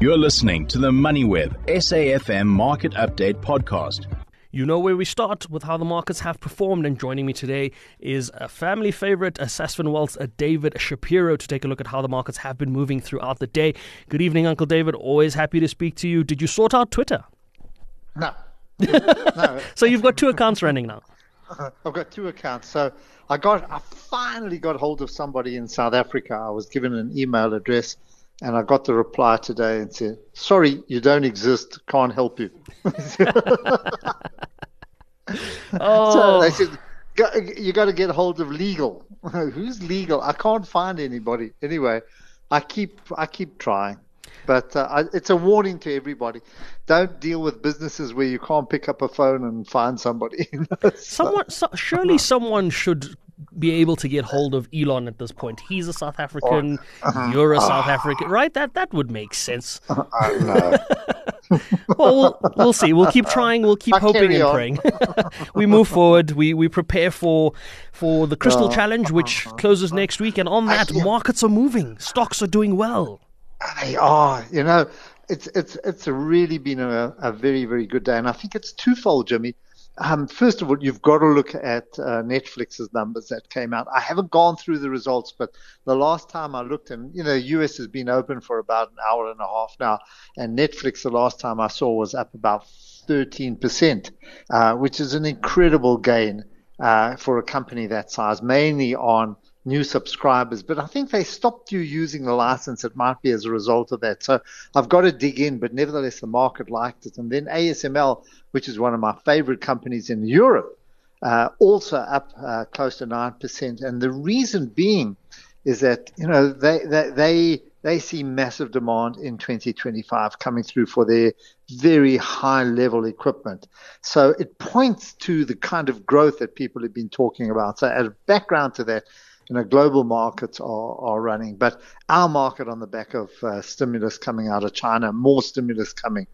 You're listening to the MoneyWeb SAFM Market Update Podcast. You know where we start with how the markets have performed, and joining me today is a family favorite, a Sasfin Wealth's a David Shapiro, to take a look at how the markets have been moving throughout the day. Good evening, Uncle David. Always happy to speak to you. Did you sort out Twitter? No. no. so you've got two accounts running now. Uh-huh. I've got two accounts. So I got, I finally got hold of somebody in South Africa. I was given an email address, and I got the reply today and said, "Sorry, you don't exist. Can't help you." Oh, So they said, "You got to get hold of legal." Who's legal? I can't find anybody. Anyway, I keep, I keep trying. But uh, I, it's a warning to everybody: don't deal with businesses where you can't pick up a phone and find somebody. So- someone, so, surely someone should be able to get hold of Elon at this point. He's a South African. You're a South African, right? That that would make sense. I know. Well, we'll, we'll see. We'll keep trying. We'll keep I'll hoping and on. praying. we move forward. We we prepare for for the Cristal Uh, Challenge, which closes next week. And on that, yeah. markets are moving. Stocks are doing well. They are, you know, it's it's it's really been a, a very very good day, and I think it's twofold, Jimmy. Um, first of all, you've got to look at uh, Netflix's numbers that came out. I haven't gone through the results, but the last time I looked, and you know, US has been open for about an hour and a half now, and Netflix the last time I saw was up about 13%, uh, which is an incredible gain uh, for a company that size, mainly on new subscribers. But I think they stopped you using the license. It might be as a result of that. So I've got to dig in, but nevertheless, the market liked it. And then ASML, which is one of my favorite companies in Europe, uh, also up uh, close to 9%. And the reason being is that, you know, they, they, they, they see massive demand in 2025 coming through for their very high level equipment. So it points to the kind of growth that people have been talking about. So as a background to that, you know, global markets are, are running, but our market on the back of uh, stimulus coming out of China, more stimulus coming,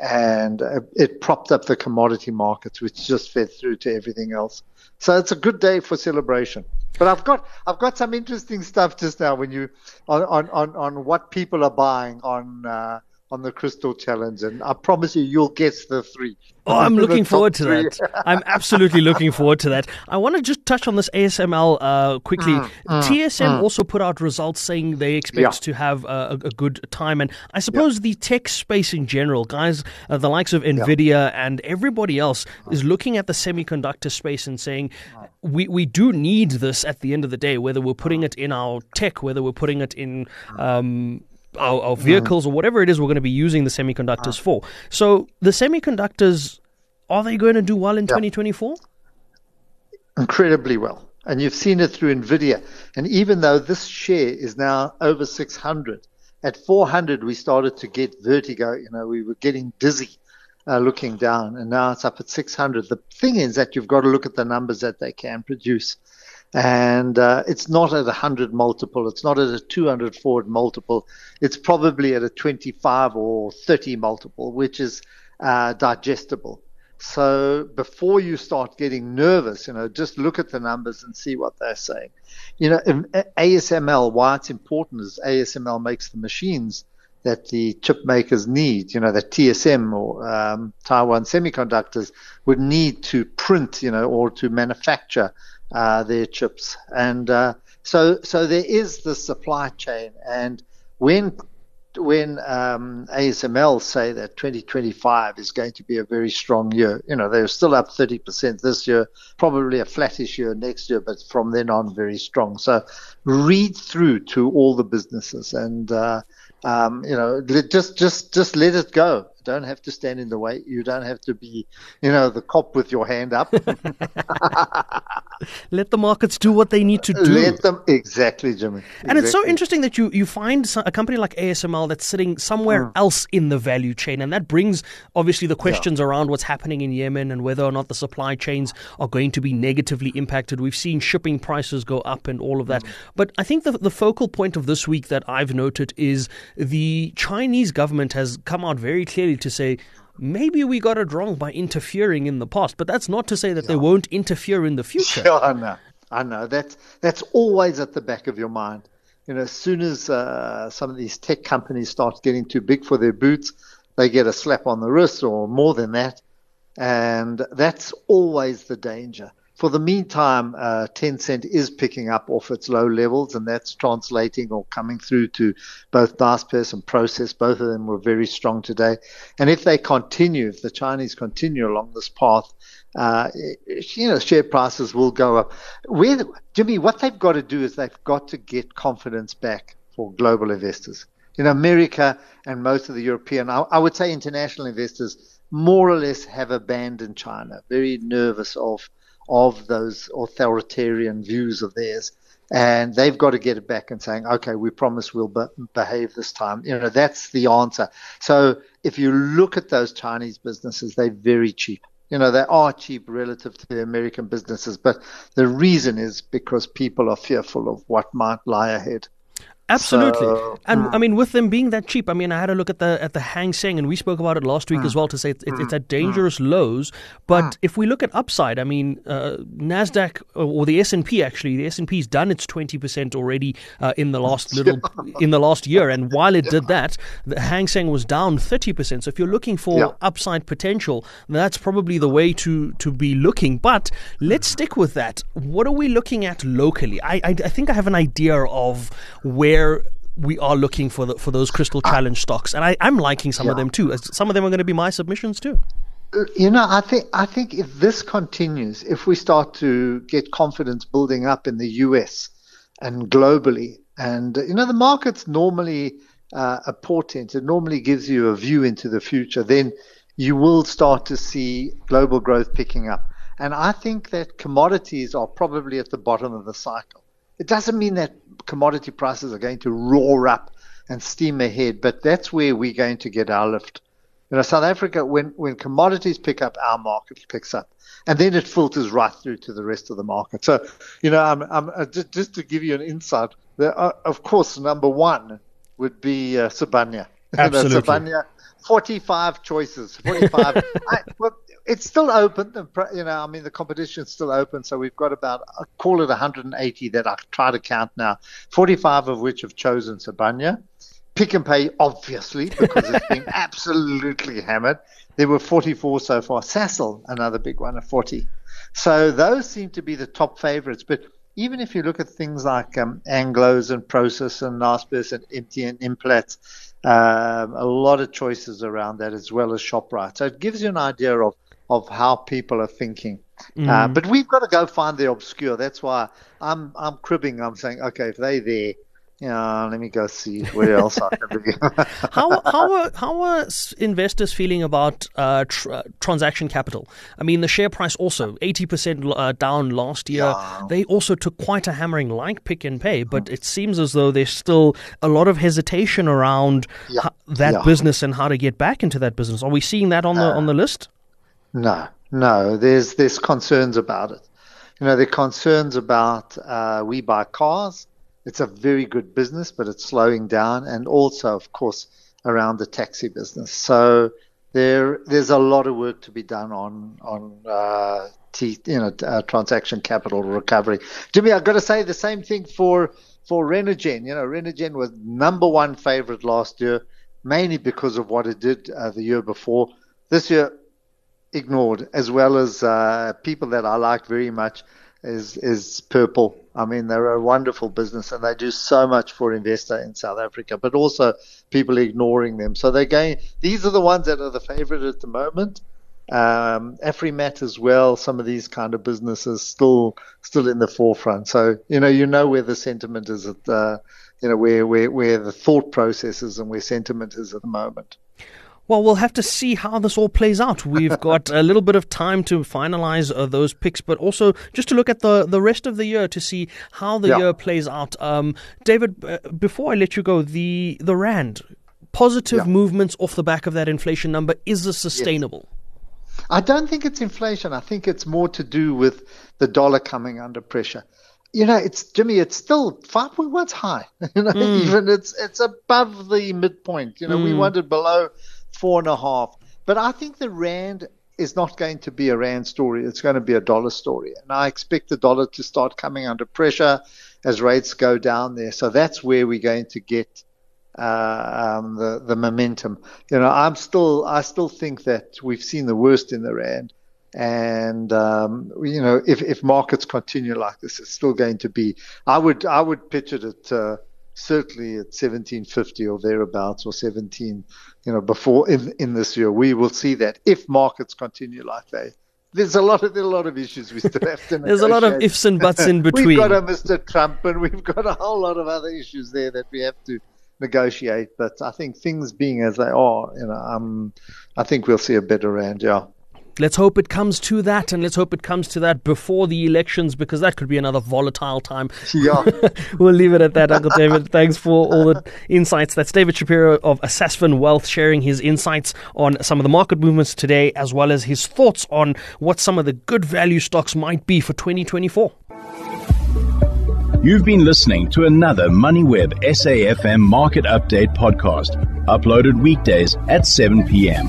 and uh, it propped up the commodity markets, which just fed through to everything else. So it's a good day for celebration. But I've got I've got some interesting stuff just now when you on on, on, on what people are buying on uh, on the Cristal Challenge, and I promise you, you'll guess the three. Oh, I'm looking forward to three. that. I'm absolutely looking forward to that. I want to just touch on this ASML uh, quickly. Mm, mm, TSM mm. also put out results saying they expect Yeah. to have a, a good time, and I suppose the tech space in general, guys, uh, the likes of Nvidia and everybody else uh. is looking at the semiconductor space and saying uh. we we do need this at the end of the day, whether we're putting uh. it in our tech, whether we're putting it in. Um, our, our vehicles or whatever it is we're going to be using the semiconductors for. So the semiconductors are they going to do well in 2024? incredibly well. And you've seen it through NVIDIA. And even though this share is now over 600, at 400 we started to get vertigo. You know, we were getting dizzy uh, looking down, and now it's up at 600. The thing is that you've got to look at the numbers that they can produce. And uh, it's not at a 100 multiple. It's not at a 200 forward multiple. It's probably at a 25 or 30 multiple, which is uh, digestible. So before you start getting nervous, you know, just look at the numbers and see what they're saying. You know, ASML, why it's important is ASML makes the machines that the chip makers need, you know, that TSM or um, Taiwan Semiconductors would need to print, you know, or to manufacture uh, their chips. And uh, so, so there is the supply chain. And when when um, ASML say that 2025 is going to be a very strong year, you know, they're still up 30% this year, probably a flattish year next year, but from then on, very strong. So read through to all the businesses and, uh, um, you know, just, just, just let it go. Don't have to stand in the way. You don't have to be, you know, the cop with your hand up. Let the markets do what they need to do. let them, exactly, Jimmy. And it's so interesting that you, you find a company like ASML that's sitting somewhere Mm. else in the value chain. And that brings, obviously, the questions around what's happening in Yemen and whether or not the supply chains are going to be negatively impacted. We've seen shipping prices go up and all of Mm. that. But I think the, the focal point of this week that I've noted is the Chinese government has come out very clearly to say, Maybe we got it wrong by interfering in the past, but that's not to say that they won't interfere in the future. Yeah, I know. I know. That's that's always at the back of your mind. You know, as soon as uh, some of these tech companies start getting too big for their boots, they get a slap on the wrist or more than that. And that's always the danger. For the meantime, uh, Tencent is picking up off its low levels, and that's translating or coming through to both Naspers and Prosus. Both of them were very strong today. And if they continue, if the Chinese continue along this path, uh, you know, share prices will go up. Jimmy, what they've got to do is they've got to get confidence back for global investors. Know, America and most of the European, I, I would say international investors, more or less have abandoned China, very nervous of of those authoritarian views of theirs. And they've got to get it back and saying, okay, we promise we'll be- behave this time. You know, that's the answer. So if you look at those Chinese businesses, they're very cheap. You know, they are cheap relative to the American businesses, but the reason is because people are fearful of what might lie ahead. Absolutely, so, and mm. I mean, with them being that cheap, I mean, I had a look at the at the Hang Seng, and we spoke about it last week mm. as well to say it's, it's, it's at dangerous mm. lows. But mm. if we look at upside, I mean, uh, Nasdaq or the S and P actually, the S and P's done its twenty percent already uh, in the last little in the last year, and while it did that, the Hang Seng was down thirty percent. So if you're looking for yeah. upside potential, that's probably the way to to be looking. But let's stick with that. What are we looking at locally? I I, I think I have an idea of where where we are looking for the, for those Cristal challenge stocks, and I, am liking some yeah. of them too. Some of them are going to be my submissions too. You know, I think I think if this continues, if we start to get confidence building up in the U.S. and globally, and you know, the market's normally uh, a portent. It normally gives you a view into the future. Then you will start to see global growth picking up. And I think that commodities are probably at the bottom of the cycle. It doesn't mean that commodity prices are going to roar up and steam ahead, but that's where we're going to get our lift. You know, South Africa, when, when commodities pick up, our market picks up. And then it filters right through to the rest of the market. So, you know, I'm, I'm, uh, just, just to give you an insight, there are, of course, number one would be uh, Sibanye. Absolutely. You know, Sibanye, 45 choices. 45. I, well, it's still open. You know, I mean, the competition's still open. So we've got about, I call it 180 that I try to count now, 45 of which have chosen Sibanye. Pick n Pay, obviously, because it's been absolutely hammered. There were 44 so far. Sasol, another big one, of 40. So those seem to be the top favorites. But even if you look at things like um, Anglos and Prosus and Naspers and MTN Implats, um, a lot of choices around that as well as ShopRite. So it gives you an idea of of how people are thinking. Mm. Uh, but we've got to go find the obscure. That's why I'm I'm cribbing. I'm saying, okay, if they're there, yeah, let me go see where else I can be. how how are how are investors feeling about uh, tr- uh, transaction capital? I mean, the share price also eighty percent uh, down last year. Yeah. They also took quite a hammering, like Pick n Pay, but mm. it seems as though there's still a lot of hesitation around yeah. that business and how to get back into that business. Are we seeing that on the on the list? No, no. There's there's concerns about it. You know, there are concerns about uh, WeBuyCars. It's a very good business, but it's slowing down, and also, of course, around the taxi business. So there there's a lot of work to be done on on uh, T, you know uh, transaction capital recovery. Jimmy, I've got to say the same thing for for Renergen. You know, Renergen was number one favorite last year, mainly because of what it did uh, the year before. This year, ignored, as well as uh, people that I like very much is is Purple. I mean, they're a wonderful business and they do so much for investor in South Africa, but also people ignoring them. So they're going. These are the ones that are the favorite at the moment. Um, Afrimat as well. Some of these kind of businesses still still in the forefront. So you know, you know where the sentiment is at. Uh, you know where where where the thought process is and where sentiment is at the moment. Well, we'll have to see how this all plays out. We've got a little bit of time to finalize uh, those picks, but also just to look at the, the rest of the year to see how the yeah. year plays out. Um, David, uh, before I let you go, the the rand positive yeah. movements off the back of that inflation number is this sustainable? Yes. I don't think it's inflation. I think it's more to do with the dollar coming under pressure you know, it's Jimmy. It's still five point one's high. You know, mm. even it's it's above the midpoint. You know, mm. we hmm. wanted below four and a half. But I think the rand is not going to be a rand story. It's going to be a dollar story, and I expect the dollar to start coming under pressure. as rates go down there. So that's where we're going to get uh, um, the the momentum. You know, I'm still I still think that we've seen the worst in the rand, and um, you know, if if markets continue like this, it's still going to be. I would I would pitch it at uh, certainly at 1750 or thereabouts or 17. You know, before in in this year, we will see that if markets continue like they there's a lot of there's a lot of issues we still have to. there's a lot of ifs and buts in between. we've got a Mr. Trump, and we've got a whole lot of other issues there that we have to negotiate. But I think things being as they are, you know, um, I think we'll see a better rand. Yeah. Let's hope it comes to that, and let's hope it comes to that before the elections, because that could be another volatile time. Yeah. we'll leave it at that, Uncle David. Thanks for all the insights. That's David Shapiro of Sasfin Wealth sharing his insights on some of the market movements today, as well as his thoughts on what some of the good value stocks might be for 2024. You've been listening to another MoneyWeb SAFM Market Update podcast, uploaded weekdays at 7 p.m.